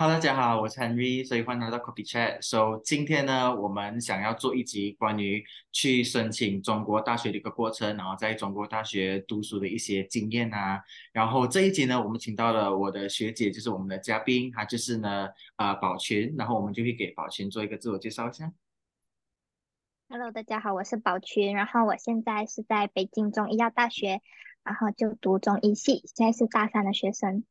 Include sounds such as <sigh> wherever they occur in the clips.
Hello，大家好，我是 Henry，所以欢迎来到 Coffee Chat。So，今天呢，我们想要做一集关于去申请中国大学的一个过程，然后在中国大学读书的一些经验啊。然后这一集呢，我们请到了我的学姐，就是我们的嘉宾，她就是呢，呃，宝群。然后我们就会给宝群做一个自我介绍一下。Hello，大家好，我是宝群，然后我现在是在北京中医药大学，然后就读中医系，现在是大三的学生。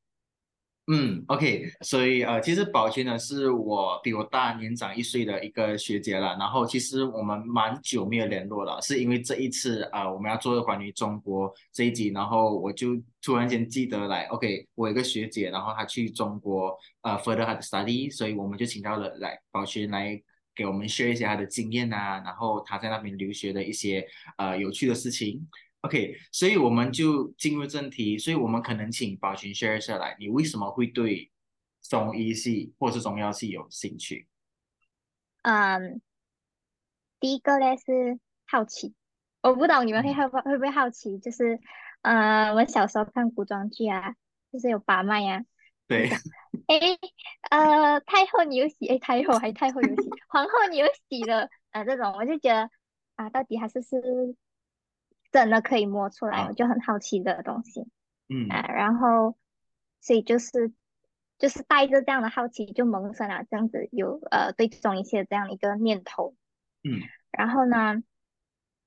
嗯，OK，所以呃，其实宝群呢是我比我大年长一岁的一个学姐了。然后其实我们蛮久没有联络了，是因为这一次啊，我们要做关于中国这一集，然后我就突然间记得来，OK，我有个学姐，然后她去中国呃 further her study，所以我们就请到了来宝群来给我们 share 一些她的经验啊，然后她在那边留学的一些呃有趣的事情。OK，所以我们就进入正题。所以我们可能请宝群 share 下来，你为什么会对中医系或是中药系有兴趣？嗯，第一个呢是好奇，我不懂你们会会会不会好奇？就是，呃，我小时候看古装剧啊，就是有把脉呀，对，哎，呃，太后你又喜，哎，太后还太后有喜，<laughs> 皇后你有喜的，呃，这种我就觉得啊，到底还是是。真的可以摸出来，我就很好奇的东西，嗯啊，然后所以就是就是带着这样的好奇就萌生了这样子有呃对中医系的这样一个念头，嗯，然后呢，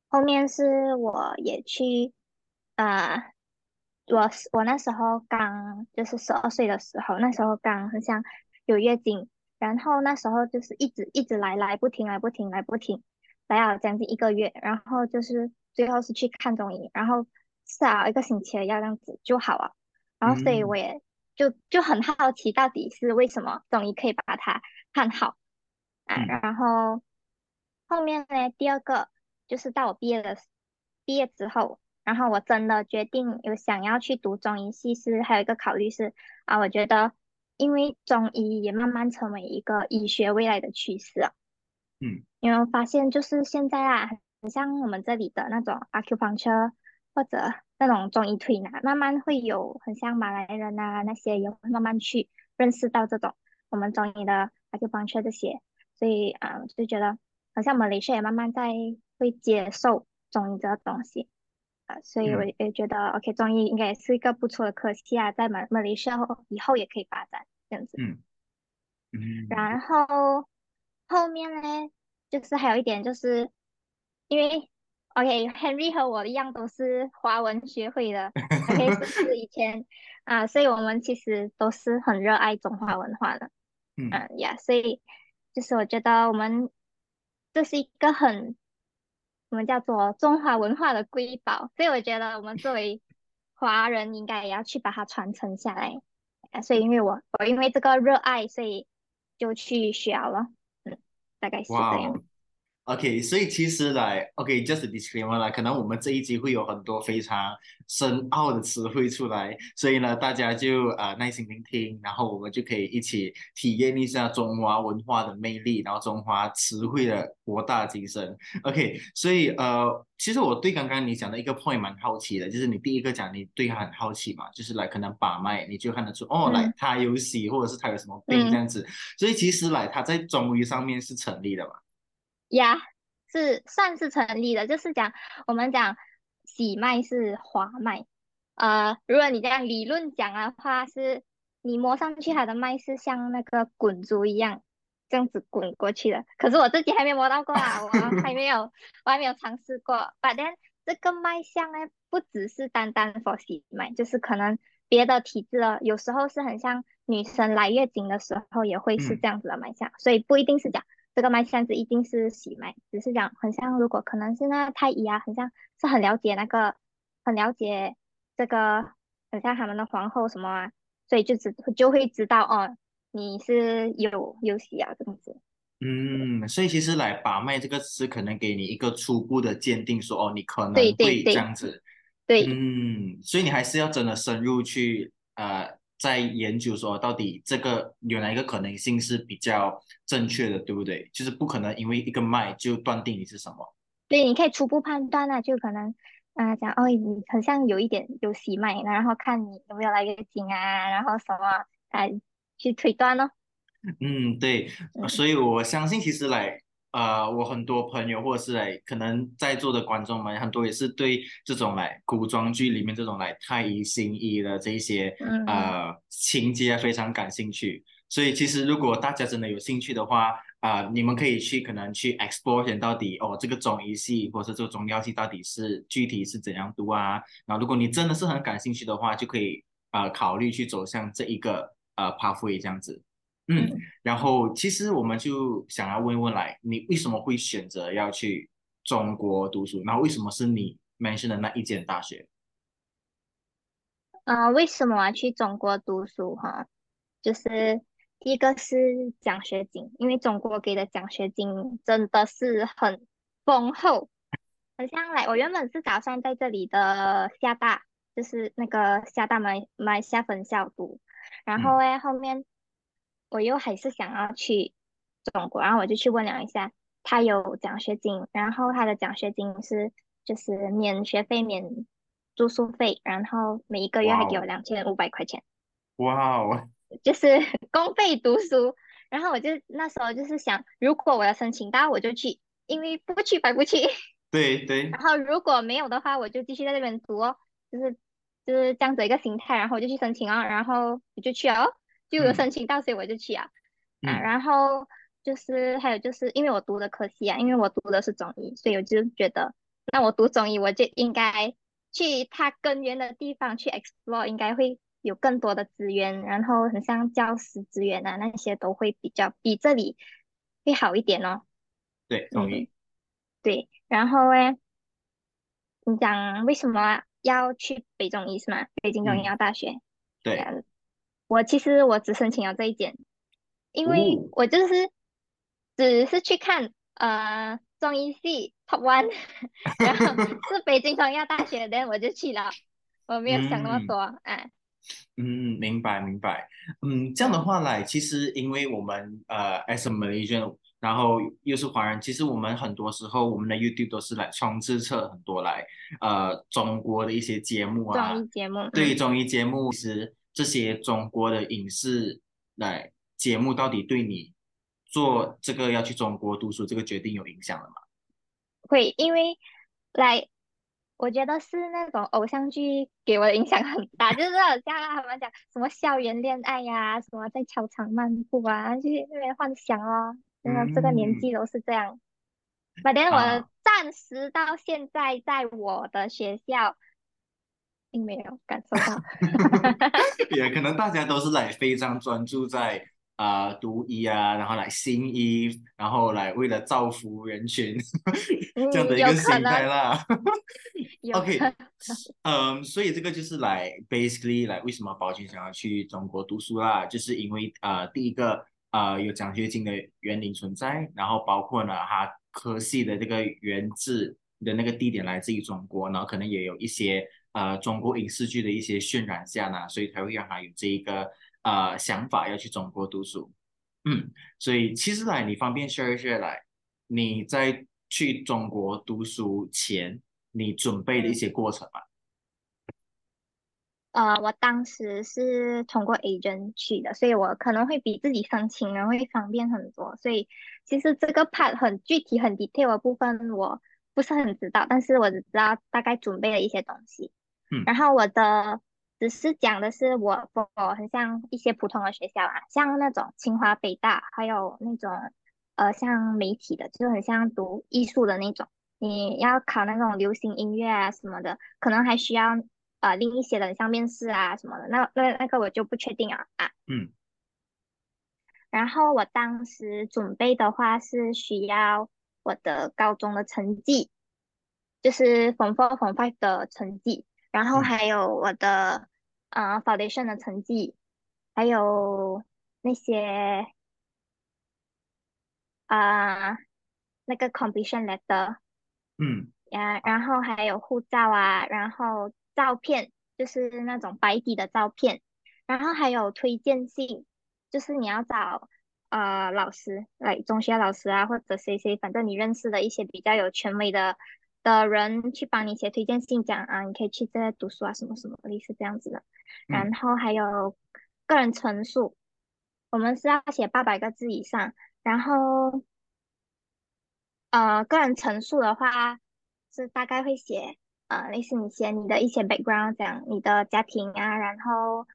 后面是我也去呃，我我那时候刚就是十二岁的时候，那时候刚很像有月经，然后那时候就是一直一直来来不停来不停来不停，来了将近一个月，然后就是。最后是去看中医，然后吃了一个星期的药，这样子就好了。然后所以我也就就很好奇，到底是为什么中医可以把它看好啊？然后后面呢，第二个就是到我毕业的毕业之后，然后我真的决定有想要去读中医系，是还有一个考虑是啊，我觉得因为中医也慢慢成为一个医学未来的趋势啊。嗯，因为我发现就是现在啊。很像我们这里的那种 acupuncture 或者那种中医推拿，慢慢会有很像马来人啊那些也会慢慢去认识到这种我们中医的 acupuncture 这些，所以啊就觉得好像马来西亚也慢慢在会接受中医这个东西啊，所以我也觉得 OK 中医应该也是一个不错的科系啊，在马马来西亚以后也可以发展这样子。嗯嗯，然后后面呢，就是还有一点就是。因为，OK，Henry 和我一样都是华文学会的，<laughs> OK，是以前啊，所以我们其实都是很热爱中华文化的，嗯呀，所以就是我觉得我们这是一个很我们叫做中华文化的瑰宝，所以我觉得我们作为华人应该也要去把它传承下来，啊，所以因为我我因为这个热爱，所以就去学了，嗯，大概是这样。OK，所以其实来，OK，just disclaimer 啦，可能我们这一集会有很多非常深奥的词汇出来，所以呢，大家就呃耐心聆听，然后我们就可以一起体验一下中华文化的魅力，然后中华词汇的博大精深。OK，所以呃，其实我对刚刚你讲的一个 point 蛮好奇的，就是你第一个讲你对他很好奇嘛，就是来可能把脉你就看得出哦，来他有喜或者是他有什么病这样子，所以其实来他在中医上面是成立的嘛。呀，是算是成立的，就是讲我们讲喜脉是滑脉，呃，如果你这样理论讲的话，是你摸上去它的脉是像那个滚珠一样这样子滚过去的。可是我自己还没摸到过啊，我 <laughs> 还没有，我还没有尝试过。反正这个脉象呢，不只是单单 for 喜脉，就是可能别的体质啊，有时候是很像女生来月经的时候也会是这样子的脉象，所以不一定是讲。这个脉象子一定是喜脉，只是讲很像，如果可能是那太医啊，很像是很了解那个，很了解这个，很像他们的皇后什么啊，所以就知就会知道哦，你是有有喜啊这样子。嗯，所以其实来把脉这个词，可能给你一个初步的鉴定，说哦，你可能会这样子。对。嗯，所以你还是要真的深入去呃。在研究说，到底这个有哪一个可能性是比较正确的，对不对？就是不可能因为一个脉就断定你是什么。对，你可以初步判断啊，就可能啊讲哦，你很像有一点有喜脉，然后看你有没有来月经啊，然后什么啊去推断咯。嗯，对，嗯所以我相信其实来，呃，我很多朋友或者是来，可能在座的观众们很多也是对这种来古装剧里面这种来太医新医的这一些呃情节非常感兴趣。所以其实如果大家真的有兴趣的话，啊、你们可以去可能去下到底哦这个中医系或者是这个中药系到底是具体是怎样读啊。然后如果你真的是很感兴趣的话，就可以呃考虑去走向这一个呃 pathway 这样子。嗯。嗯然后其实我们就想要问问来，你为什么会选择要去中国读书？然后为什么是你 mention 的那一间大学？呃，为什么我要去中国读书哈？就是第一个是奖学金，因为中国给的奖学金真的是很丰厚，很像来我原本是打算在这里的厦大，就是那个厦大马马来西亚分校读，然后嗯诶后面我又还是想要去中国，然后我就去问了一下，他有奖学金，然后他的奖学金是就是免学费、免住宿费，然后每一个月还给我两千五百块钱，哇哦，<laughs> 就是 <laughs> 公费读书。然后我就那时候就是想，如果我要申请到，我就去，因为不去白不去。<laughs> 对对，然后如果没有的话，我就继续在这边读哦，就是就是这样子一个心态，然后我就去申请哦，然后我就去了哦，就有嗯申请到，所以我就去啊啊，嗯然后就是还有就是因为我读的科系啊，因为我读的是中医，所以我就觉得，那我读中医我就应该去它根源的地方去 explore，应该会有更多的资源，然后很像教师资源啊那些都会比较比这里会好一点哦，对，同嗯。对，然后诶，你讲为什么要去北中医是吗？北京中医嗯，药大学。对，嗯，我其实我只申请了这一间，因为哦，我就是只是去看呃中医系 Top One，<laughs> 然后 <laughs> 是北京中医药大学，然后我就去了，我没有想那么嗯。多啊。嗯，明白明白。嗯，这样的嗯话来，其实因为我们呃，as a Malaysian，然后又是华人，其实我们很多时候我们的 YouTube 都是来冲自测很多来呃中国的一些节目综啊，艺节目，嗯。对综艺节目，其实这些中国的影视来节目到底对你做这个要去中国读书这个决定有影响了吗？会，因为来，我觉得是那种偶像剧给我的影响很大，<laughs> 就是好像他们讲什么校园恋爱呀、什么在操场漫步啊，就是那边幻想哦，真的这个年嗯纪都是这样。反正我啊，暂时到现在在我的学校并没有感受到。<laughs> <laughs> 也可能大家都是来非常专注在啊、呃读医啊，然后来新医，然后来为了造福人群 <laughs> 这样嗯，的一个心态，啦。OK，能。嗯，所以这个就是来 basically 来为什么宝君想要去中国读书啦，就是因为呃第一个呃有奖学金的原因存在，然后包括呢它科系的这个源自的那个地点来自于中国，然后可能也有一些呃中国影视剧的一些渲染下呢，所以才会让他有这一个呃想法要去中国读书。嗯，所以其实来你方便 share 一 share 来，你在去中国读书前，你准备的一嗯。些过程吧？呃，我当时是通过 agent 去的，所以我可能会比自己申请人会方便很多。所以其实这个 part 很具体、很 detail 的部分我不是很知道，但是我只知道大概准备了一些东西。嗯然后我的只是讲的是我我很像一些普通的学校啊，像那种清华、北大，还有那种呃像媒体的，就是很像读艺术的那种。你要考那种流行音乐啊什么的，可能还需要呃另一些人像面试啊什么的，那那那个我就不确定了啊。嗯然后我当时准备的话是需要我的高中的成绩，就是 Form Four、Form Five 的成绩，然后嗯还有我的呃 Foundation 的成绩，还有那些啊、呃那个 Completion Letter。嗯呀，然后还有护照啊，然后照片，就是那种白底的照片，然后还有推荐信，就是你要找呃老师，来中学老师啊，或者谁谁，反正你认识的一些比较有权威的的人去帮你写推荐信，讲啊，你可以去这读书啊，什么什么，类似这样子的。嗯然后还有个人陈述，我们是要写八百个字以上，然后呃个人陈述的话是大概会写呃类似你写你的一些 background，讲你的家庭啊，然后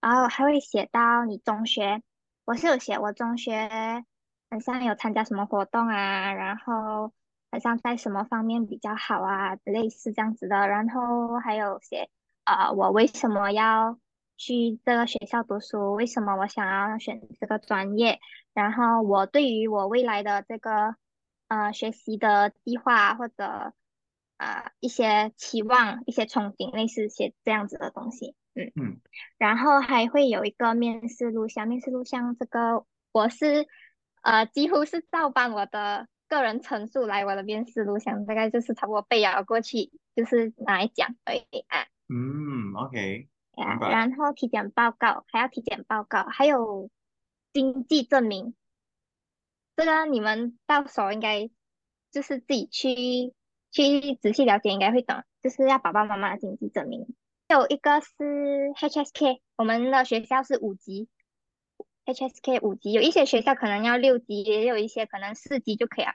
然后还会写到你中学，我是有写我中学很像有参加什么活动啊，然后好像在什么方面比较好啊，类似这样子的，然后还有写呃我为什么要。去这个学校读书，为什么我想要选这个专业？然后我对于我未来的这个呃学习的计划或者呃一些期望、一些憧憬，类似些这样子的东西，嗯嗯。然后还会有一个面试录像，面试录像这个我是呃几乎是照搬我的个人陈述来我的面试录像，大概就是差不多背了过去，就是拿来讲而已啊。嗯，OK。然后体检报告还要体检报告，还有经济证明。这个你们到时候应该就是自己去去仔细了解，应该会懂。就是要爸爸妈妈的经济证明。有一个是 HSK，我们的学校是五级，HSK 五级，有一些学校可能要六级，也有一些可能四级就可以了。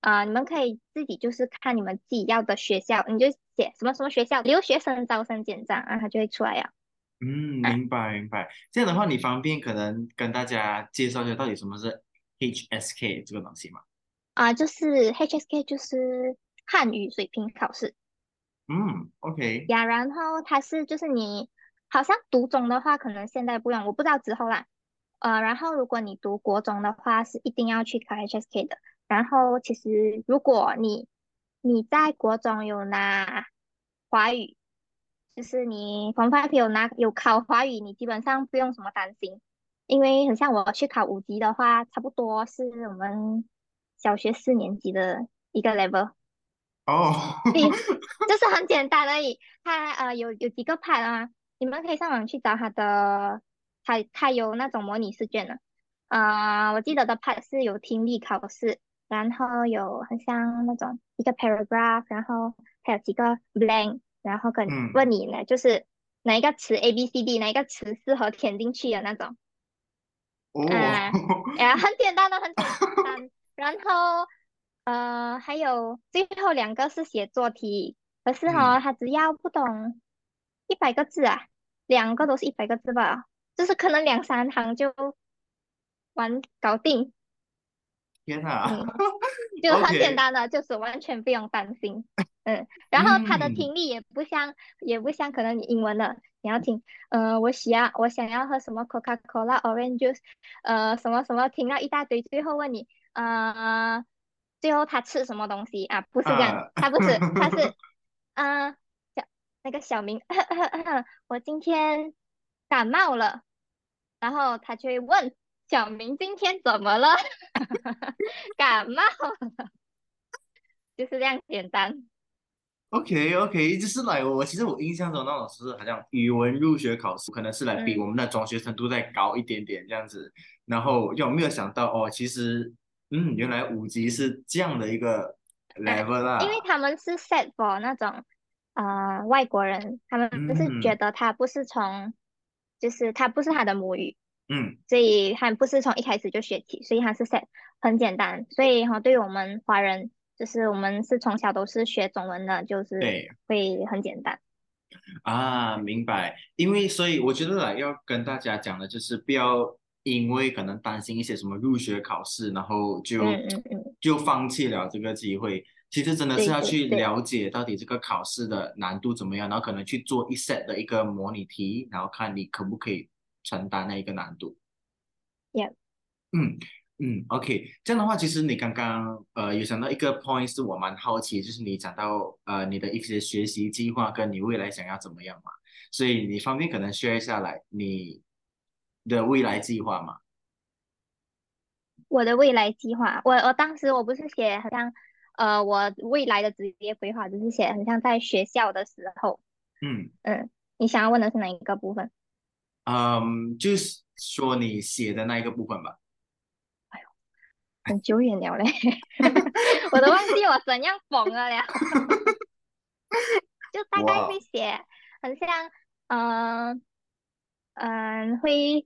啊，你们可以自己就是看你们自己要的学校，你就写什么什么学校留学生招生简章啊，它就会出来呀。嗯，明白明白。这样的话，你方便可能跟大家介绍一下到底什么是 HSK 这个东西吗？啊，就是 HSK 就是汉语水平考试。嗯，OK。呀，然后它是就是你好像读中的话，可能现在不用，我不知道之后啦。呃，然后如果你读国中的话，是一定要去考 HSK 的。然后其实，如果你你在国中有拿华语，就是你从发有拿有考华语，你基本上不用什么担心，因为很像我去考五级的话，差不多是我们小学四年级的一个 level。哦，对，<laughs> 就是很简单而已。它呃有有几个 part 啊，你们可以上网去找它的，它它有那种模拟试卷的。啊，我记得的 part 是有听力考试。然后有很像那种一个 paragraph，然后还有几个 blank，然后跟问你呢，就是哪一个词 A B C D 哪一个词适合填进去的那种。哦。<laughs> 哎，很简单的，很简单。然后呃，还有最后两个是写作题，可是哈，他只要不懂一百个字啊，两个都是一百个字吧，就是可能两三行就完搞定。天呐，<laughs> 就很简单的，就是完全不用担心。嗯，然后他的听力也不像，也不像可能你英文的，你要听，呃，我需要我想要喝什么 Coca Cola Orange Juice，呃，什么什么，听到一大堆，最后问你，呃，最后他吃什么东西啊？不是这样，他不是，他是，<laughs> 嗯，小那个小明，<laughs> 我今天感冒了，然后他就会问。小明今天怎么了？<laughs> 感冒了，就是这样简单。OK OK，就是来我其实我印象中那种是好像语文入学考试，可能是来比我们的中学程度再高一点点这样子。然后有没有想到哦？其实嗯，原来五级是这样的一个 level 啦。因为他们是 set for 那种呃外国人，他们是觉得他不是从，就是他不是他的母语。嗯，所以还不是从一开始就学起，所以还是 set 很简单。所以哈，对于我们华人，就是我们是从小都是学中文的，就是会很简单。啊，明白。因为所以我觉得啦，要跟大家讲的就是，不要因为可能担心一些什么入学考试，然后就就放弃了这个机会。其实真的是要去了解到底这个考试的难度怎么样，然后可能去做一 set 的一个模拟题，然后看你可不可以。承担那一个难度，Yeah，嗯嗯，OK，这样的话，其实你刚刚呃有想到一个 point 是我蛮好奇，就是你讲到呃你的一些学习计划跟你未来想要怎么样嘛，所以你方便可能 share 下来你的未来计划吗？我的未来计划，我我当时我不是写好像呃我未来的职业规划，只是写很像在学校的时候，嗯。嗯，你想要问的是哪一个部分？嗯，就是说你写的那一个部分吧。哎呦，很久远了嘞，<laughs> 我都忘记我怎样缝了了。<laughs> 就大概会写，很像，嗯嗯，会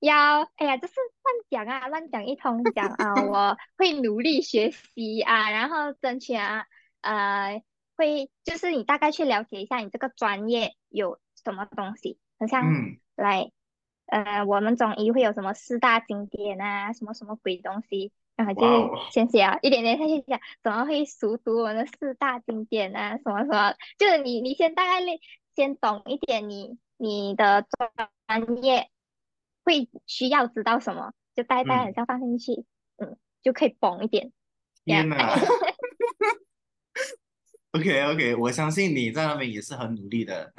要哎呀，就是乱讲啊，乱讲一通讲啊，<laughs> 我会努力学习啊，然后争取啊，呃，会就是你大概去了解一下你这个专业有什么东西，很像嗯来，呃，我们中医会有什么四大经典啊，什么什么鬼东西，然后就先写啊，一点点下去讲，怎么会熟读我们的四大经典啊，什么什么，就是你你先大概练，先懂一点你你的专业会需要知道什么，就大概嗯很像放进去，嗯，就可以懂一点。天哪！<laughs> <laughs> OK OK，我相信你在那边也是很努力的，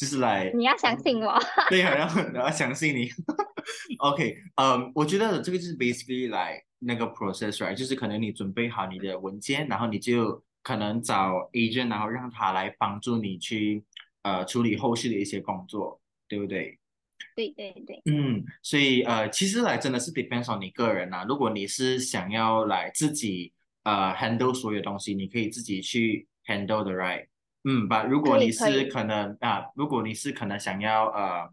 就是来你要相信我，<laughs> 对啊，然后我要相信你。<laughs> OK，嗯，我觉得这个就是 basically 来那个 process right，就是可能你准备好你的文件，然后你就可能找 agent，然后让他来帮助你去呃处理后续的一些工作，对不对？对对对，嗯，所以呃，其实来真的是 depends on 你个人啊。如果你是想要来自己呃 handle 所有东西，你可以自己去 handle 的，right？嗯，吧，如果你是可能啊，如果你是可能想要呃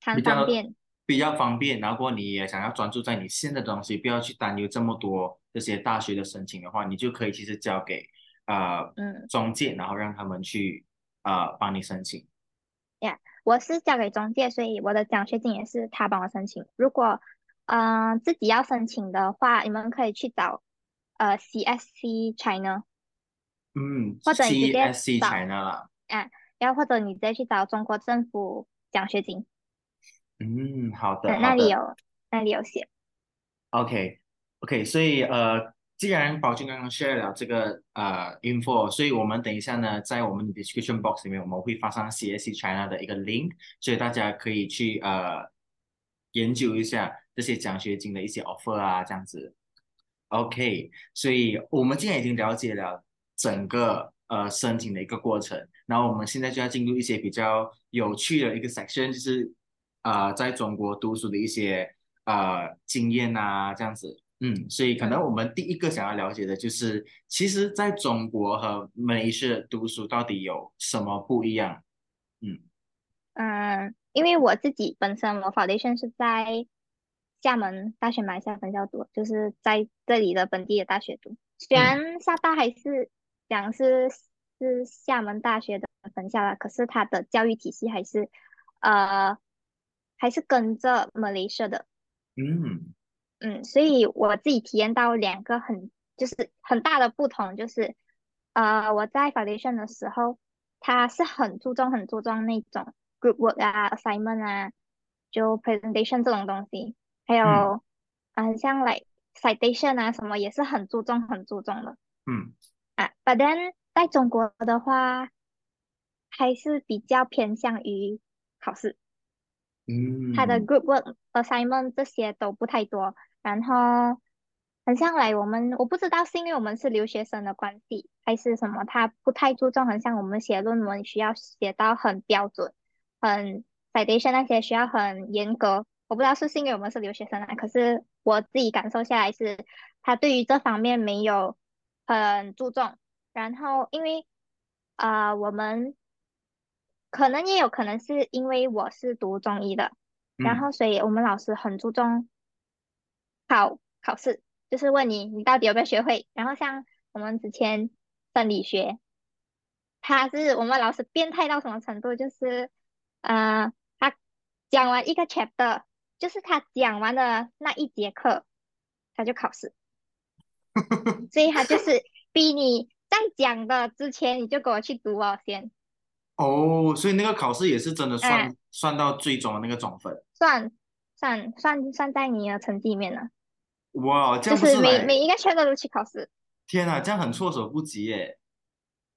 谈比较方便，比较方便，然后你也想要专注在你现在的东西，不要去担忧这么多这些大学的申请的话，你就可以其实交给呃嗯，中介，然后让他们去呃帮你申请。Yeah，我是交给中介，所以我的奖学金也是他帮我申请。如果嗯、呃自己要申请的话，你们可以去找呃 CSC China，嗯或者你直接，CSC 找 China 啦。然后或者你直接去找中国政府奖学金，嗯，好的，嗯，好的。那里有那里有写。OK，OK，所以呃，既然宝君刚刚 share 了这个呃 info，所以我们等一下呢，在我们的 description box 里面，我们会发上 CSC China 的一个 link，所以大家可以去呃研究一下这些奖学金的一些 offer 啊，这样子。OK，所以我们既然已经了解了整个呃申请的一个过程，然后我们现在就要进入一些比较有趣的一个 section，就是呃在中国读书的一些呃经验啊这样子。嗯，所以可能我们第一个想要了解的就是，其实在中国和马来西亚读书到底有什么不一样？嗯嗯，因为我自己本身我 foundation 是在厦门大学马来西亚分校读，就是在这里的本地的大学读。虽嗯然厦大还是讲是是厦门大学的分校啦，可是它的教育体系还是呃还是跟着马来西亚的。嗯。嗯，所以我自己体验到两个很就是很大的不同，就是呃我在 foundation 的时候，他是很注重很注重那种 group work 啊、assignment 啊，就 presentation 这种东西，还有嗯。像 like citation 啊什么也是很注重很注重的。嗯啊。But then 在中国的话，还是比较偏向于考试。嗯，他的 group work assignment 这些都不太多，然后很像来我们我不知道是因为我们是留学生的关系还是什么，他不太注重，很像我们写论文需要写到很标准，很 citation 那些需要很严格，我不知道是不是因为我们是留学生啊，可是我自己感受下来是，他对于这方面没有很注重，然后因为啊、呃我们。可能也有可能是因为我是读中医的，然嗯后所以我们老师很注重考考试，就是问你你到底有没有学会。然后像我们之前生理学，他是我们老师变态到什么程度，就是呃，他讲完一个 chapter，就是他讲完的那一节课，他就考试，<laughs> 所以他就是逼你在讲的之前你就给我去读哦先。哦，所以那个考试也是真的算、哎算到最终的那个总分。算算算算在你的成绩里面了，哇，这就是每每一个圈都去考试天啊，这样很措手不及耶。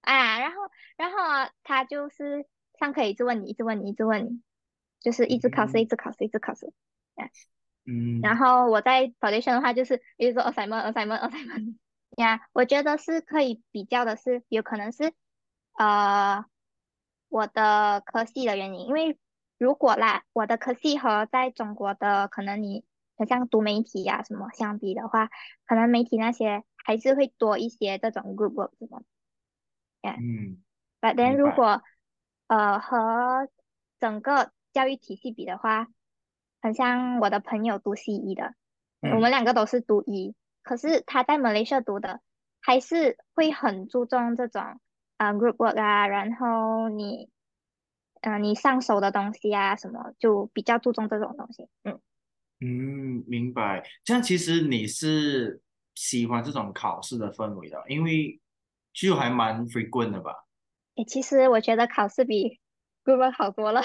啊，然后然后啊他就是上课一直问你，一直问你，一直问你，就是一直考试，嗯一直考试，一直考试。嗯。然后我在 foundation 的话，就是比如说 assignment assignment assignment 呀，我觉得是可以比较的是，有可能是呃我的科系的原因，因为如果啦，我的科系和在中国的可能你很像读媒体呀、什么相比的话，可能媒体那些还是会多一些这种 group work 什么的。嗯 But then 如果呃和整个教育体系比的话，很像我的朋友读西医的，我嗯们两个都是读医，可是他在马来西亚读的，还是会很注重这种呃 group work 啊，然后你呃你上手的东西啊什么，就比较注重这种东西。嗯，嗯，明白。这样其实你是喜欢这种考试的氛围的，因为就还蛮 frequent 的吧。诶，其实我觉得考试比 group work 好多了。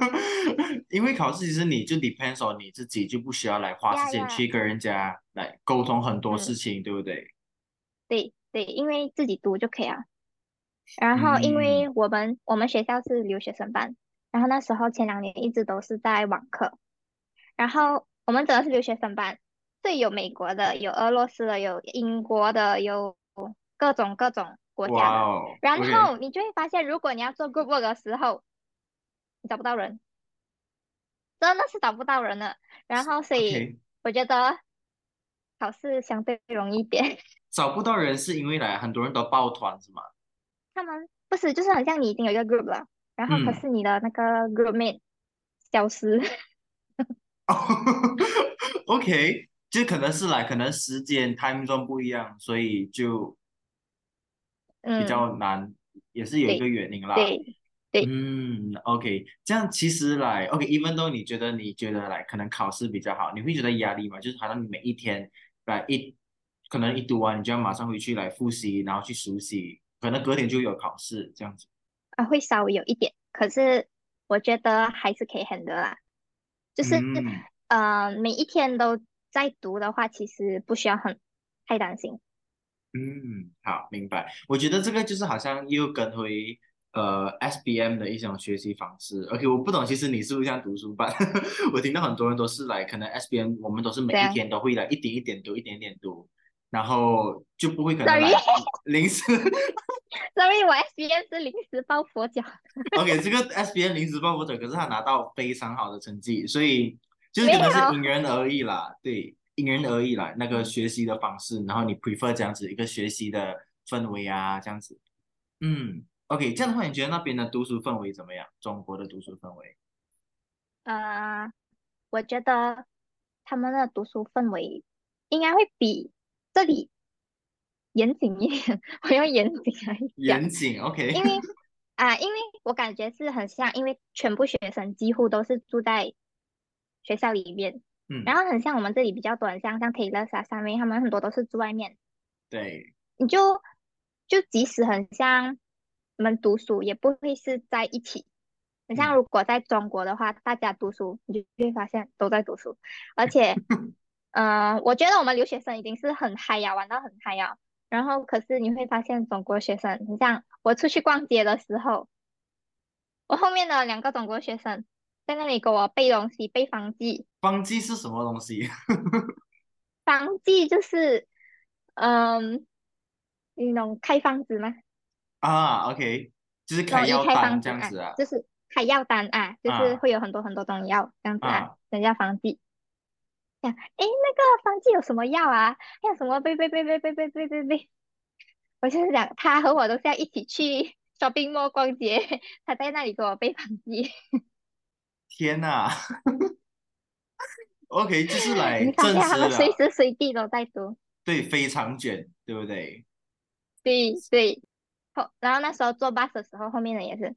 <laughs> 因为考试其实你就 depends on 你自己，就不需要来花时间去跟人家来沟通很多事嗯，情，对不对？对对，因为自己读就可以啊。然后，因嗯，为我们我们学校是留学生班，然后那时候前两年一直都是在网课，然后我们真的是留学生班，所以有美国的，有俄罗斯的，有英国的，有各种各种国家然后你就会发现，如果你要做 group work 的时候，你找不到人，真的是找不到人了。然后，所以我觉得考试相对容易一点。找不到人是因为来很多人都抱团是吗？他们不是，就是很像你已经有一个 group 了，然后可嗯。是你的那个 group mate 消失。<laughs> OK，就可能是来，可能时间 time zone 不一样，所以就比嗯，较难，也是有一个原因啦。对对，嗯，OK，这样其实来，OK，even though 你觉得你觉得来可能考试比较好，你会觉得压力吗？就是好像你每一天来一，可能一读完你就要马上回去来复习，然后去熟悉，可能隔天就有考试这样子。啊，会稍微有一点，可是我觉得还是可以 handle 啦。就是嗯。呃，每一天都在读的话，其实不需要很太担心。嗯，好，明白。我觉得这个就是好像又跟回呃 SBM 的一种学习方式。OK，我不懂，其实你是不是像读书班？<laughs> 我听到很多人都是来，可能 SBM 我们都是每一天都会来一点一点读，一点点读，然后就不会可能，sorry <laughs> 临时。sorry，我 SBM 是临时抱佛脚。OK，这个 SBM 临时抱佛脚，可是他拿到非常好的成绩，所以就是可能是因人而异啦，对，因人而异啦，那个嗯学习的方式，然后你 prefer 这样子一个学习的氛围啊，这样子。嗯，OK，这样的话，你觉得那边的读书氛围怎么样？中国的读书氛围？呃，我觉得他们的读书氛围应该会比这里严谨一点。我用严谨来讲，严谨，OK，因为啊，因为我感觉是很像，因为全部学生几乎都是住在学校里面，嗯，然后很像我们这里比较多，很像像 Taylor 啊、上面他们很多都是住外面，对，你就就即使很像我们读书，也不会是在一起。很像嗯。如果在中国的话，大家读书，你就会发现都在读书，而且，<laughs> 嗯、我觉得我们留学生已经是很嗨呀，玩到很嗨呀。然后可是你会发现中国学生，你像我出去逛街的时候，我后面的两个中国学生在那里给我背东西，背方剂。方剂是什么东西？<laughs> 方剂就是，嗯，那种开方子吗？啊，OK，就是开药单这样子啊，就是开药单啊，就是啊会有很多很多种药这样子啊，啊，人家方剂。讲，诶，那个方剂有什么药啊？还有什么背背背背背背背背背？我就是想，他和我都是要一起去 shopping mall 逛街，<laughs> 他在那里给我背方剂。天哪，<laughs> OK，就是来证实了随，时随地都在读，对，非常卷，对不对？对对。后，然后那时候坐 bus 的时候，后面的也是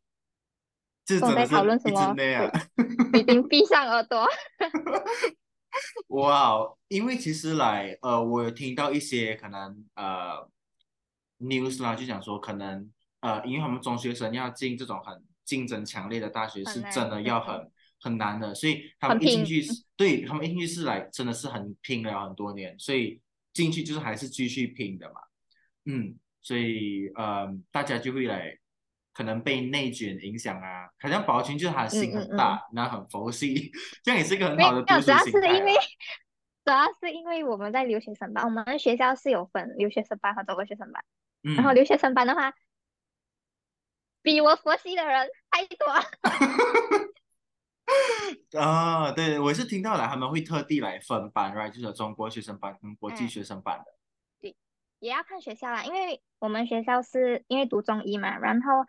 这真的跟我在讨论什么。<laughs> 已经闭上耳朵。<laughs> 哇哦，因为其实来呃，我有听到一些可能呃 news 啦，就讲说可能呃，因为他们中学生要进这种很竞争强烈的大学，是，真的要嗯，很很难的，所以他，们一进去是，对，他们一进去是来真的是很拼了很多年，所以进去就是还是继续拼的嘛，嗯，所以呃，大家就会来可能被内卷影响啊，好像宝群就是他的嗯心嗯嗯，很大，然后很佛系，这样也是一个很好的读书要是因为。<laughs> 主要是因为我们在留学生班，我们学校是有分留学生班和中国学生班，然后。嗯，留学生班的话，比我佛系的人太多。<laughs> 啊，<laughs> 对，我是听到了，他们会特地来分班，right，就是有中国学生班跟国际嗯，学生班的。对，也要看学校啦，因为我们学校是因为读中医嘛，然后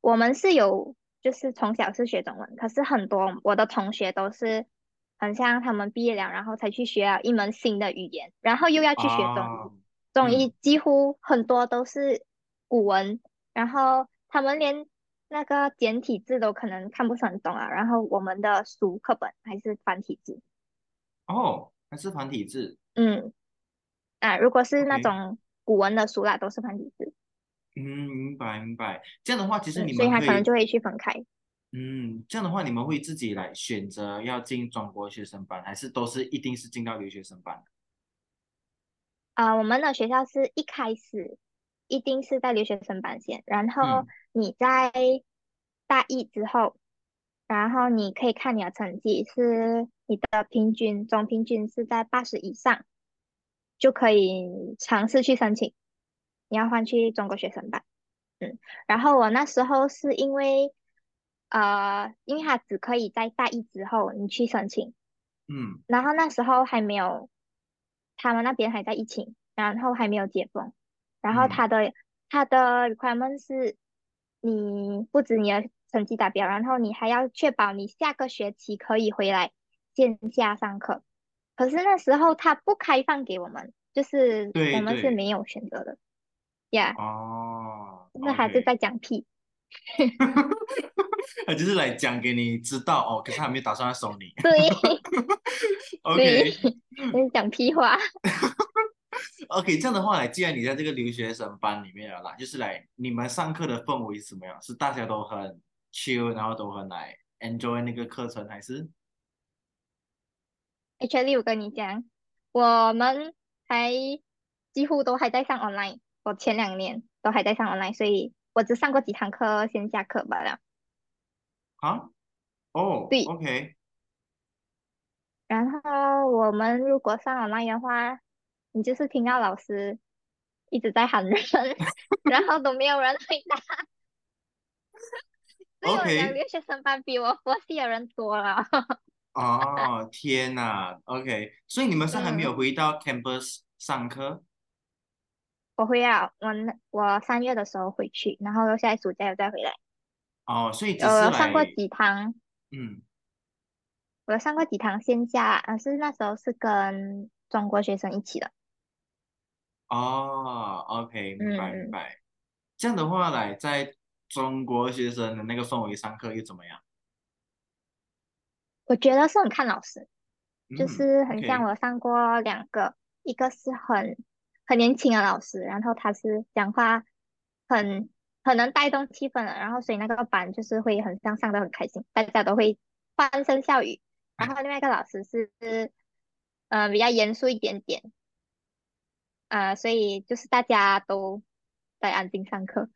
我们是有就是从小是学中文，可是很多我的同学都是很像他们毕业了，然后才去学了一门新的语言，然后又要去学中中嗯。医几乎很多都是古文，然后他们连那个简体字都可能看不是很懂啊，然后我们的书课本还是繁体字，哦，还是繁体字嗯，啊，如果是那种古文的书啦，都是繁体字，嗯，明白明白。这样的话，其实嗯，你所以他可能就会去分开。嗯，这样的话，你们会自己来选择要进中国学生班，还是都是一定是进到留学生班？啊、我们的学校是一开始一定是在留学生班先，然后嗯你在大一之后，然后你可以看你的成绩是你的平均总平均是在八十以上，就可以尝试去申请，你要换去中国学生班。嗯，然后我那时候是因为，呃，因为他只可以在大一之后你去申请，嗯然后那时候还没有，他们那边还在疫情，然后还没有解封，然后嗯他的他的 requirement 是，你不止你的成绩达标，然后你还要确保你下个学期可以回来线下上课。可是那时候他不开放给我们，就是我们是没有选择的，呀、哦就是还是在讲屁，<laughs> 他就是来讲给你知道哦，可是他没有打算要收你。对 <laughs> 对，OK 就是讲屁话。<laughs> OK，这样的话来，既然你在这个留学生班里面了啦，就是来你们上课的氛围是怎么样？是大家都很 chill，然后都很来 enjoy 那个课程，还是？Actually，我跟你讲，我们还几乎都还在上 online，我前两年都还在上 online，所以我只上过几堂课线下课罢了。啊？哦对，，OK，然后我们如果上 online 的话，你就是听到老师一直在喊人，<laughs> 然后都没有人回答，所以我讲 OK，留学生班比我佛系的人多了。哦，天呐，OK，所以你们是还没有嗯，回到 campus 上课？我回啊，我那我三月的时候回去，然后现在暑假又再回来。哦，所以只是呃，上过，几堂。嗯，我上过几堂线下，呃，是那时候是跟中国学生一起的。哦，OK，明白明嗯，白。这样的话来，在中国学生的那个氛围上课又怎么样？我觉得是很看老师，就嗯是很像，OK，我上过两个，一个是很很年轻的老师，然后他是讲话很很能带动气氛的，然后所以那个班就是会很像上的很开心，大家都会欢声笑语。然后另外一个老师是，呃，比较严肃一点点，呃，所以就是大家都在安静上课，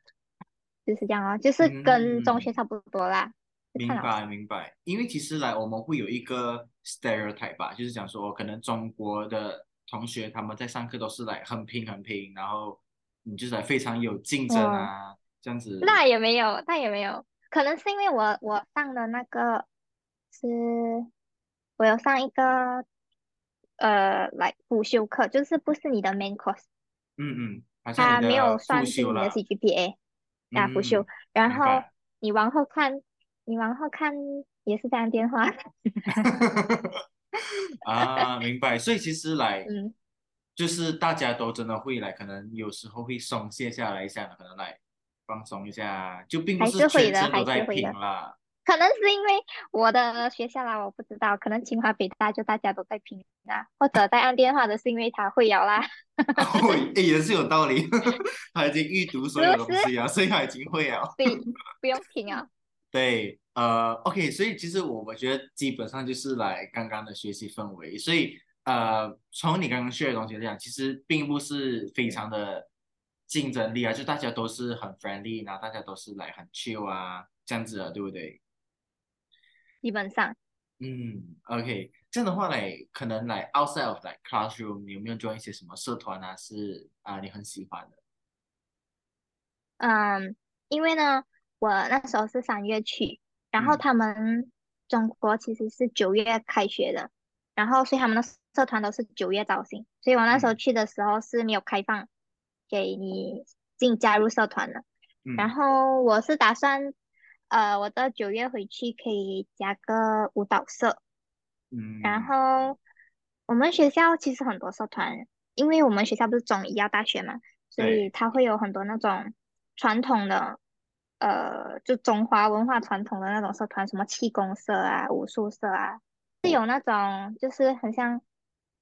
就是这样哦，就是跟中学嗯。差不多啦，明白。明白，因为其实来我们会有一个 stereotype 吧，就是讲说可能中国的同学他们在上课都是来很拼很拼，然后你就是来非常有竞争哦，啊，这样子。那也没有，那也没有，可能是因为我我上的那个是，我有上一个呃来辅修课，就是不是你的 main course，嗯嗯，好像它没有算进你的，CGPA 啊辅修，嗯，然后。你往后看，你往后看也是这样电话，<laughs> 啊，明白。所以其实来 <laughs> 嗯，就是大家都真的会来，可能有时候会松懈下来一下，可能来放松一下，就并不还是全程都在。拼啦。可能是因为我的学校啦，我不知道，可能清华北大就大家都在拼啊，或者在按电话的是因为他会摇啦，<laughs> 哦，诶也是有道理，<laughs> 他已经预读所有？东西啊，所以他已经会了。对，<laughs> 不用拼啊。对，呃，OK，所以其实我们觉得基本上就是来刚刚的学习氛围，所以呃，从你刚刚学的东西来讲，其实并不是非常的竞争力啊，就大家都是很 friendly，然后大家都是来很 chill 啊，这样子啊，对不对？基本上，嗯，OK，这样的话呢，可能来 outside of like classroom，你有没有 join 一些什么社团啊？是啊，你很喜欢的？嗯，因为呢，我那时候是三月去，然后嗯他们中国其实是九月开学的，然后所以他们的社团都是九月招新，所以我那时候嗯去的时候是没有开放给你进加入社团的。嗯然嗯后我是打算，呃，我到九月回去可以加个舞蹈社，嗯，然后我们学校其实很多社团，因为我们学校不是中医药大学嘛，所以它会有很多那种传统的，呃，就中华文化传统的那种社团，什么气功社啊、武术社啊，是有那种就是很像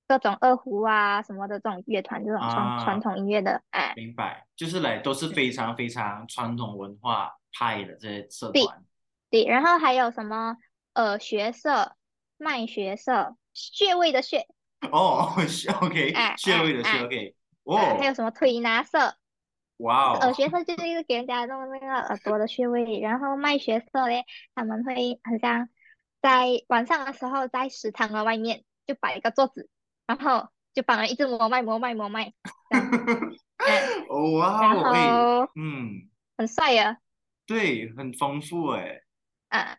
各种二胡啊什么的这种乐团，这种传传啊，统音乐的，哎，明白，就是来都是非常非常传统文化派的这些社对团。对，然后还有什么呃学社、脉学社、穴位的穴，<laughs> 哦是，OK，哎穴位的穴，，OK，哦，还有哦，什么推拿社。哇哦，耳学社就是一个给人家弄那个耳朵的穴位，然后脉学社嘞，他们会很像在晚上的时候在食堂的外面就摆一个桌子，然后就帮人一直磨脉磨脉磨脉 <laughs> 哦哇然后嗯，很帅啊，对，很丰富哎，啊，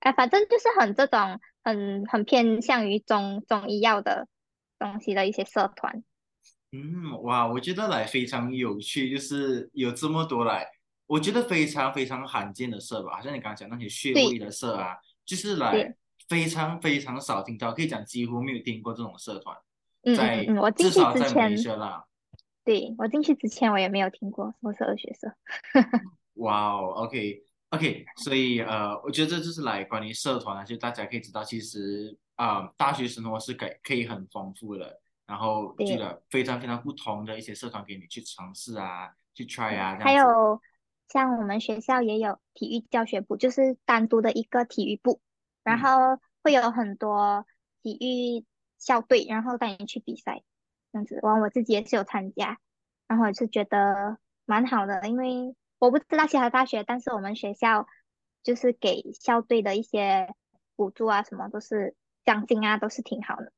哎，反正就是很这种很很偏向于中中医药的东西的一些社团，嗯，哇，我觉得来非常有趣，就是有这么多来，我觉得非常非常罕见的社吧，好像你刚刚讲那些穴位的社啊，就是来对，非常非常少听到，可以讲几乎没有听过这种社团，嗯我进去之前。对，我进去之前我也没有听过什么是二学社，<laughs> 哇哦，OK OK，所以呃，我觉得这就是来关于社团啊，就大家可以知道，其实啊、大学生活是可以可以很丰富的，然后这个。非常非常不同的一些社团给你去尝试啊，去 try，啊，还。有像我们学校也有体育教学部，就是单独的一个体育部，然嗯，后会有很多体育校队，然后带你去比赛，这样子。完，我自己也是有参加，然后也是觉得蛮好的，因为我不知道其他大学，但是我们学校就是给校队的一些补助啊，什么都是奖金啊，都是挺好的。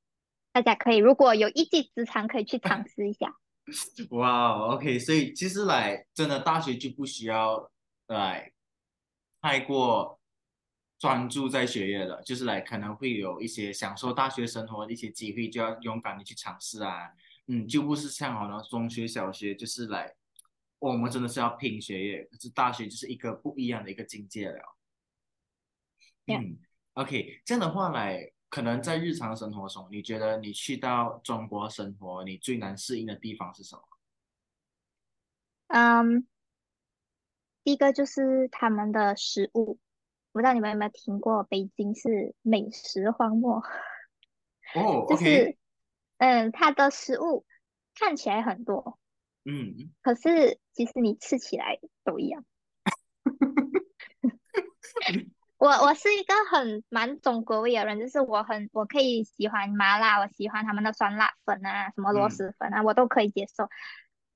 大家可以如果有一技之长，可以去尝试一下。<laughs> 哇哦，OK，所以其实来真的大学就不需要来太过专注在学业了，就是来可能会有一些享受大学生活的一些机会，就要勇敢的去尝试啊。嗯，就不是像好像中学、小学就是来，我们真的是要拼学业，可是大学就是一个不一样的一个境界了。嗯，OK，这样的话来，可能在日常生活中，你觉得你去到中国生活，你最难适应的地方是什么？嗯，第一个就是他们的食物，不知道你们有没有听过，北京是美食荒漠，哦就是嗯，它的食物看起来很多，嗯，可是其实你吃起来都一样。<laughs> 我我是一个很蛮中国味的人，就是我很我可以喜欢麻辣，我喜欢他们的酸辣粉啊，什么螺嗯，蛳粉啊，我都可以接受。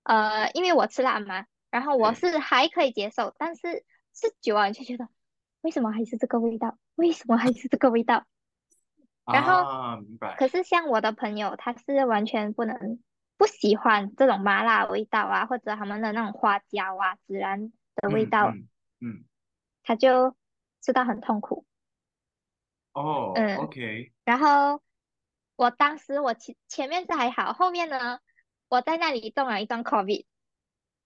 呃，因为我吃辣嘛，然后我是还可以接受，但是吃久了你就觉得为什么还是这个味道？为什么还是这个味道？然后啊，明白，可是像我的朋友，他是完全不能不喜欢这种麻辣味道啊，或者他们的那种花椒啊、孜然的味道，嗯嗯嗯，他就吃到很痛苦。哦嗯，，OK，然后我当时我前前面是还好，后面呢，我在那里中了一段 COVID。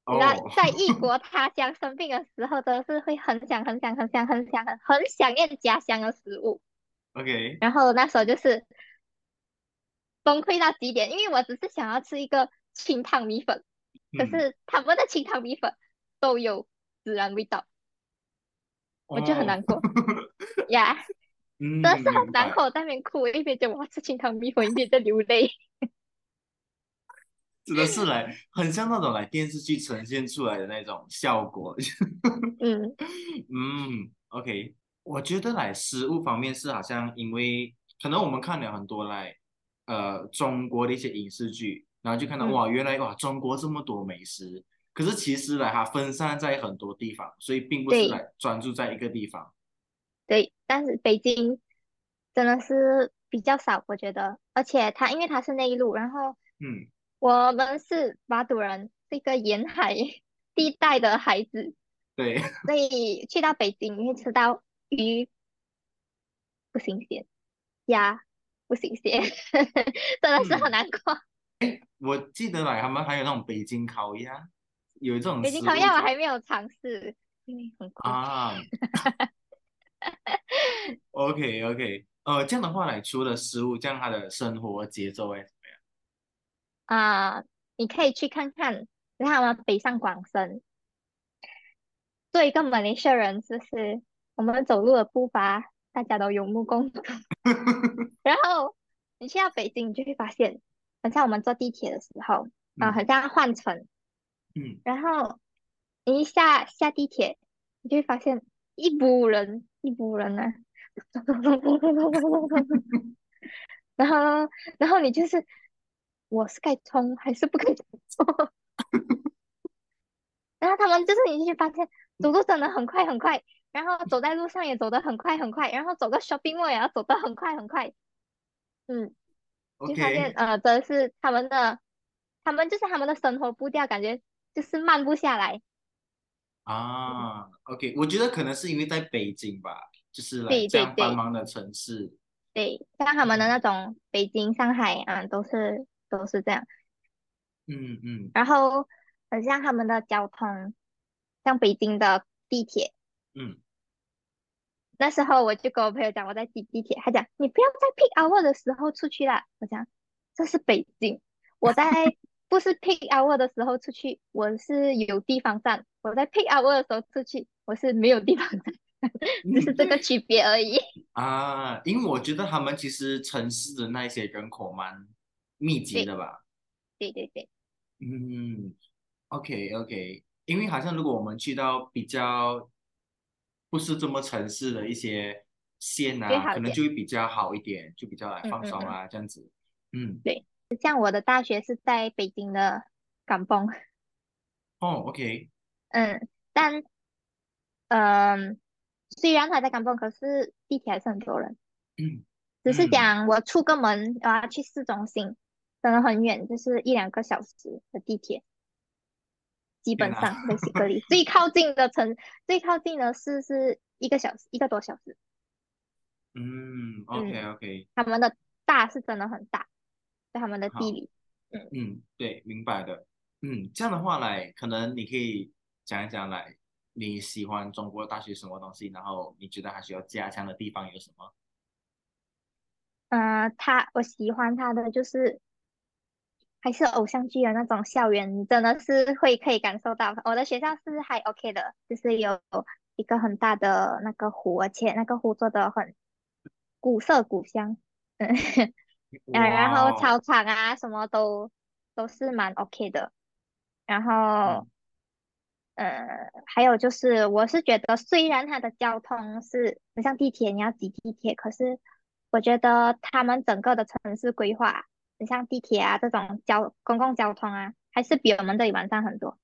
你知道，哦，在异国他乡生病的时候，真的是会很想、很想、很想、很想、很很想念家乡的食物。OK，然后那时候就是崩溃到极点，因为我只是想要吃一个清汤米粉，可嗯，是他们的清汤米粉都有孜然味道，我就很哦，难 <laughs> 过呀真的嗯，是很。难过，在那边哭，一边讲我要吃清汤米粉，一边在流泪。真的是来很像那种来电视剧呈现出来的那种效果。<laughs> 嗯。嗯，OK，我觉得来食物方面是好像因为可能我们看了很多来呃中国的一些影视剧，然后就看到嗯，哇，原来哇中国这么多美食，可是其实来它分散在很多地方，所以并不是来专注在一个地方。对，但是北京真的是比较少，我觉得，而且它因为它是内陆，然后嗯，我们是马祖人，是一个沿海 <laughs> 地带的孩子，对，所以去到北京你会吃到鱼不新鲜，鸭不新鲜，<laughs> 真的是很嗯，难过。我记得来他们还有那种北京烤鸭，有这种北京烤鸭我还没有尝试，因为很贵。啊。<laughs> OK OK，呃，这样的话来，除了食物，这样他的生活节奏哎啊、你可以去看看，他们北上广深，作为一个马来西亚人，就是我们走路的步伐，大家都有目共睹。<laughs> 然后你去到北京，你就会发现，很像我们坐地铁的时候，啊、嗯。很像换乘，嗯，然后你一下下地铁，你就会发现一拨人一拨人啊，<laughs> 然后然后你就是我是该冲还是不该冲？<laughs> 然后他们就是你去发现走路真的很快很快，然后走在路上也走得很快很快，然后走个 shopping mall 也要走得很快很快，嗯，就发现呃，真的是他们的，他们就是他们的生活步调感觉就是慢不下来。啊，OK，我觉得可能是因为在北京吧，就是这样繁忙的城市，对，像他们的那种北京、上海啊，都是都是这样。嗯嗯然后很像他们的交通，像北京的地铁，嗯，那时候我就跟我朋友讲我在挤地铁，他讲你不要在 peak hour 的时候出去啦。我讲这是北京，我在 <laughs> 不是 peak hour 的时候出去，我是有地方站；我在 peak hour 的时候出去，我是没有地方站，只是这个区别而已。啊，因为我觉得他们其实城市的那一些人口蛮密集的吧，对对对，嗯，OK OK，因为好像如果我们去到比较不是这么城市的一些县啊，可能就会比较好一点，就比较来嗯嗯嗯，放松啊，这样子。嗯，对像我的大学是在北京的港崩，哦，OK，嗯，但嗯，虽然他在港崩，可是地铁还是很多人。嗯只是嗯。讲我出个门啊，去市中心，真的很远，就是一两个小时的地铁，基，本上 basically 最靠近的城，最靠近的市是一个小时，一个多小时。嗯，OK 嗯，OK，他们的大是真的很大，在他们的地好，理。嗯，嗯，对，明白的。嗯，这样的话来，可能你可以讲一讲来，你喜欢中国大学什么东西，然后你觉得还需要加强的地方有什么？呃，他我喜欢他的就是还是偶像剧的那种校园，你真的是会可以感受到。我的学校是还 OK 的，就是有一个很大的那个湖，而且那个湖做的很古色古香，<laughs> 嗯，啊，然后操哦，场啊什么都都是蛮 OK 的。然后嗯呃，还有就是，我是觉得虽然它的交通是不像地铁，你要挤地铁，可是我觉得他们整个的城市规划，你像地铁啊这种交公共交通啊，还是比我们这里完善很多，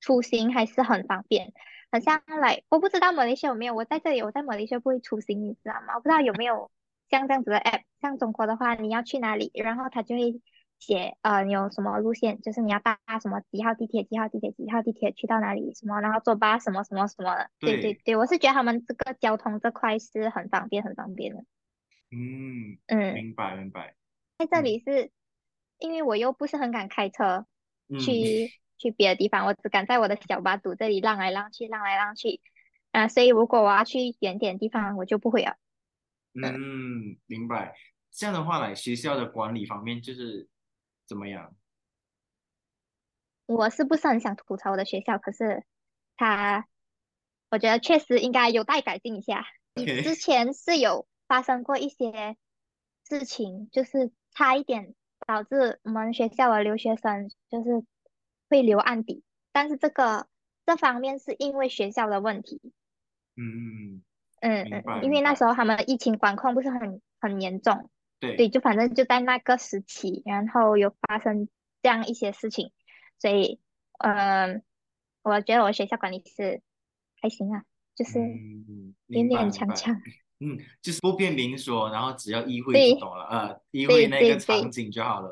出行还是很方便。很像来，我不知道马来西亚有没有，我在这里，我在马来西亚不会出行，你知道吗？我不知道有没有像这样子的 app，像中国的话，你要去哪里，然后它就会写呃你有什么路线，就是你要搭什么几号地铁，几号地铁，几号地铁去到哪里什么，然后坐巴什么什么什么的。对对对，对，我是觉得他们这个交通这块是很方便，很方便的。嗯，嗯，明白明白，在这嗯里是因为我又不是很敢开车嗯去去别的地方，我只敢在我的小巴堵这里浪来浪去，浪来浪去。啊、所以如果我要去远点地方，我就不会了。嗯。嗯，明白。这样的话呢，学校的管理方面就是怎么样我是不是很想吐槽我的学校？可是他，我觉得确实应该有待改进一下。之？OK，前是有发生过一些事情，就是差一点导致我们学校的留学生就是会留案底，但是这个这方面是因为学校的问题。嗯，嗯嗯嗯，因为那时候他们疫情管控不是很很严重，对，对，就反正就在那个时期，然后有发生这样一些事情，所以，嗯，我觉得我学校管理是还行啊，就是嗯，勉勉。强强，嗯，就是不便明说，然后只要意会就懂了，呃，意会那个场景就好了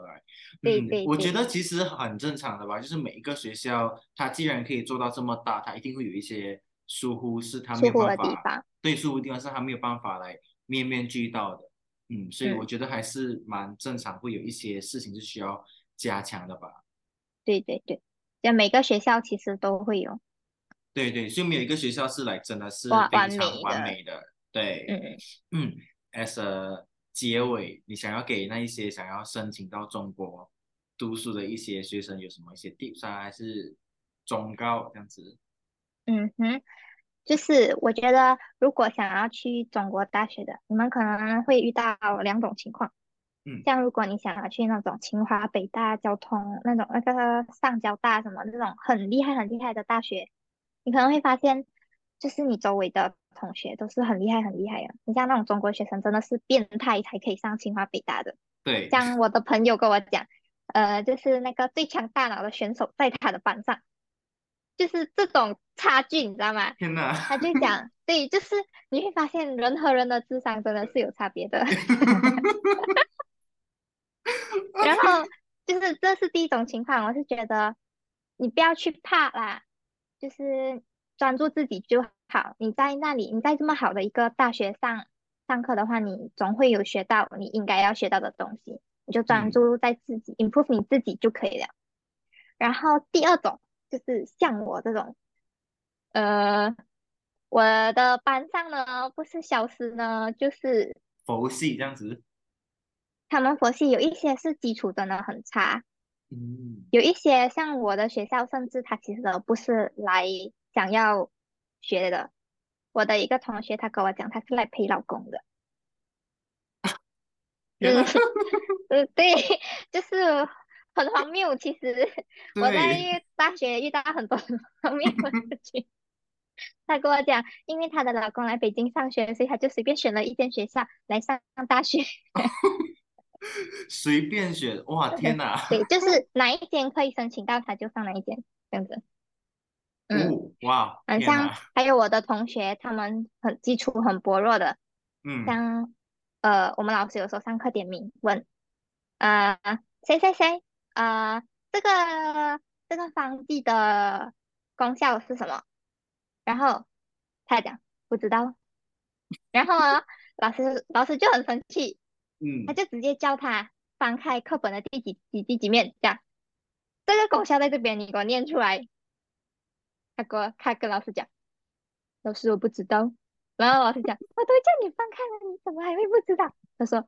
嗯，我觉得其实很正常的吧，就是每一个学校，它既然可以做到这么大，它一定会有一些疏忽，是它没有办法，对，疏忽地方是它没有办法来面面俱到的。嗯，所以我嗯，觉得还是蛮正常，会有一些事情是需要加强的吧。对对对，就每个学校其实都会有对对，所以没有一个学校是来真的是非常，完美的。对，嗯嗯，as a 结尾，你想要给那一些想要申请到中国读书的一些学生有什么一些 tips 啊，还是忠告这样子？嗯哼，就是我觉得如果想要去中国大学的，你们可能会遇到两种情况。嗯像如果你想要去那种清华、北大、交通那种那个上交大什么那种很厉害很厉害的大学，你可能会发现，就是你周围的同学都是很厉害很厉害的。你像那种中国学生真的是变态才可以上清华、北大的。对，像我的朋友跟我讲，呃，就是那个最强大脑的选手在他的班上，就是这种差距，你知道吗？天哪！他就讲，<laughs> 对，就是你会发现人和人的智商真的是有差别的。<laughs> 然后 <laughs> 就是这是第一种情况，我是觉得你不要去怕啦，就是专注自己就好。你在那里，你在这么好的一个大学上上课的话，你总会有学到你应该要学到的东西，你就专嗯注在自己、improve 你自己就可以了。然后第二种就是像我这种，呃，我的班上呢不是消失呢，就是佛系这样子。他们佛系有一些是基础真的很差，嗯，有一些像我的学校，甚至他其实都不是来想要学的。我的一个同学，他跟我讲，他是来陪老公的。<laughs> 嗯，对，<laughs> 就是很荒谬。其实 <laughs> 我，在大学遇到很多很荒谬的事情。他跟我讲，因为她的老公来北京上学，所以她就随便选了一间学校来上大学。随便选，哇，天哪！对，就是哪一间可以申请到，他就上哪一间，这样子。嗯。哦，哇，很，像！还有我的同学，他们很基础很薄弱的，嗯像呃，我们老师有时候上课点名问，呃，谁谁谁，呃，这个这个方剂的功效是什么？然后他讲不知道，然后啊，老师老师就很生气，嗯他嗯，就直接叫他翻开课本的第几几第几面，这样，这个功效在这边，你给我念出来。他跟他跟老师讲，老师我不知道。然后老师讲，我都叫你放开了，你怎么还会不知道？他说，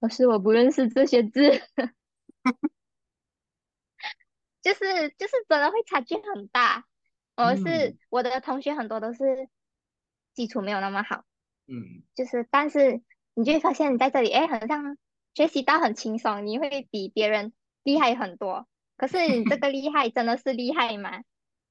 老师我不认识这些字，<laughs> 就是就是真的会差距很大。我是嗯我的同学很多都是基础没有那么好，嗯，就是但是你就会发现你在这里，哎，好像学习到很轻松，你会比别人厉害很多。可是你这个厉害真的是厉害吗？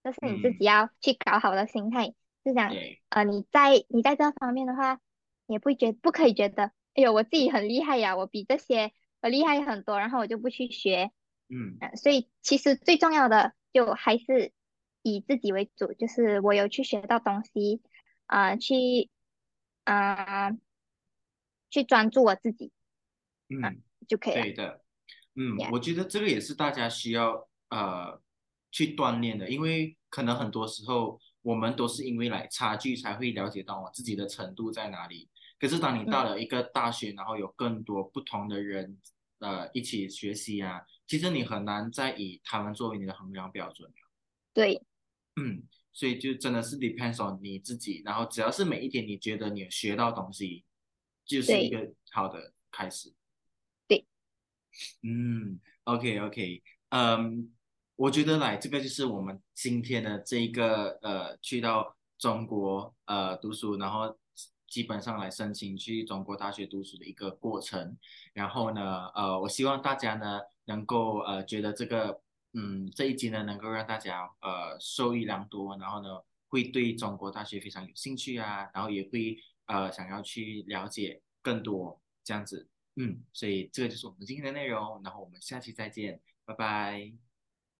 这是你自嗯。己要去搞好的心态，是讲对，呃你在你在这方面的话，也不觉不可以觉得，哎呦我自己很厉害呀，我比这些我厉害很多，然后我就不去学，嗯。呃，所以其实最重要的就还是以自己为主，就是我有去学到东西，啊、去啊、去专注我自己嗯，就可以了。对的，嗯我觉得这个也是大家需要呃去锻炼的，因为可能很多时候我们都是因为来差距才会了解到我自己的程度在哪里。可是当你到嗯了一个大学，然后有更多不同的人呃一起学习啊，其实你很难再以他们作为你的衡量标准。对，嗯，所以就真的是 depends on 你自己，然后只要是每一天你觉得你有学到东西，就是一个好的开始。对，嗯，OK OK，嗯，我觉得来这个就是我们今天的这一个呃，去到中国呃读书，然后基本上来申请去中国大学读书的一个过程。然后呢，呃，我希望大家呢能够呃觉得这个嗯这一集呢能够让大家呃受益良多，然后呢会对中国大学非常有兴趣啊，然后也会呃想要去了解更多这样子。嗯，所以这个就是我们今天的内容，然后我们下期再见，拜拜。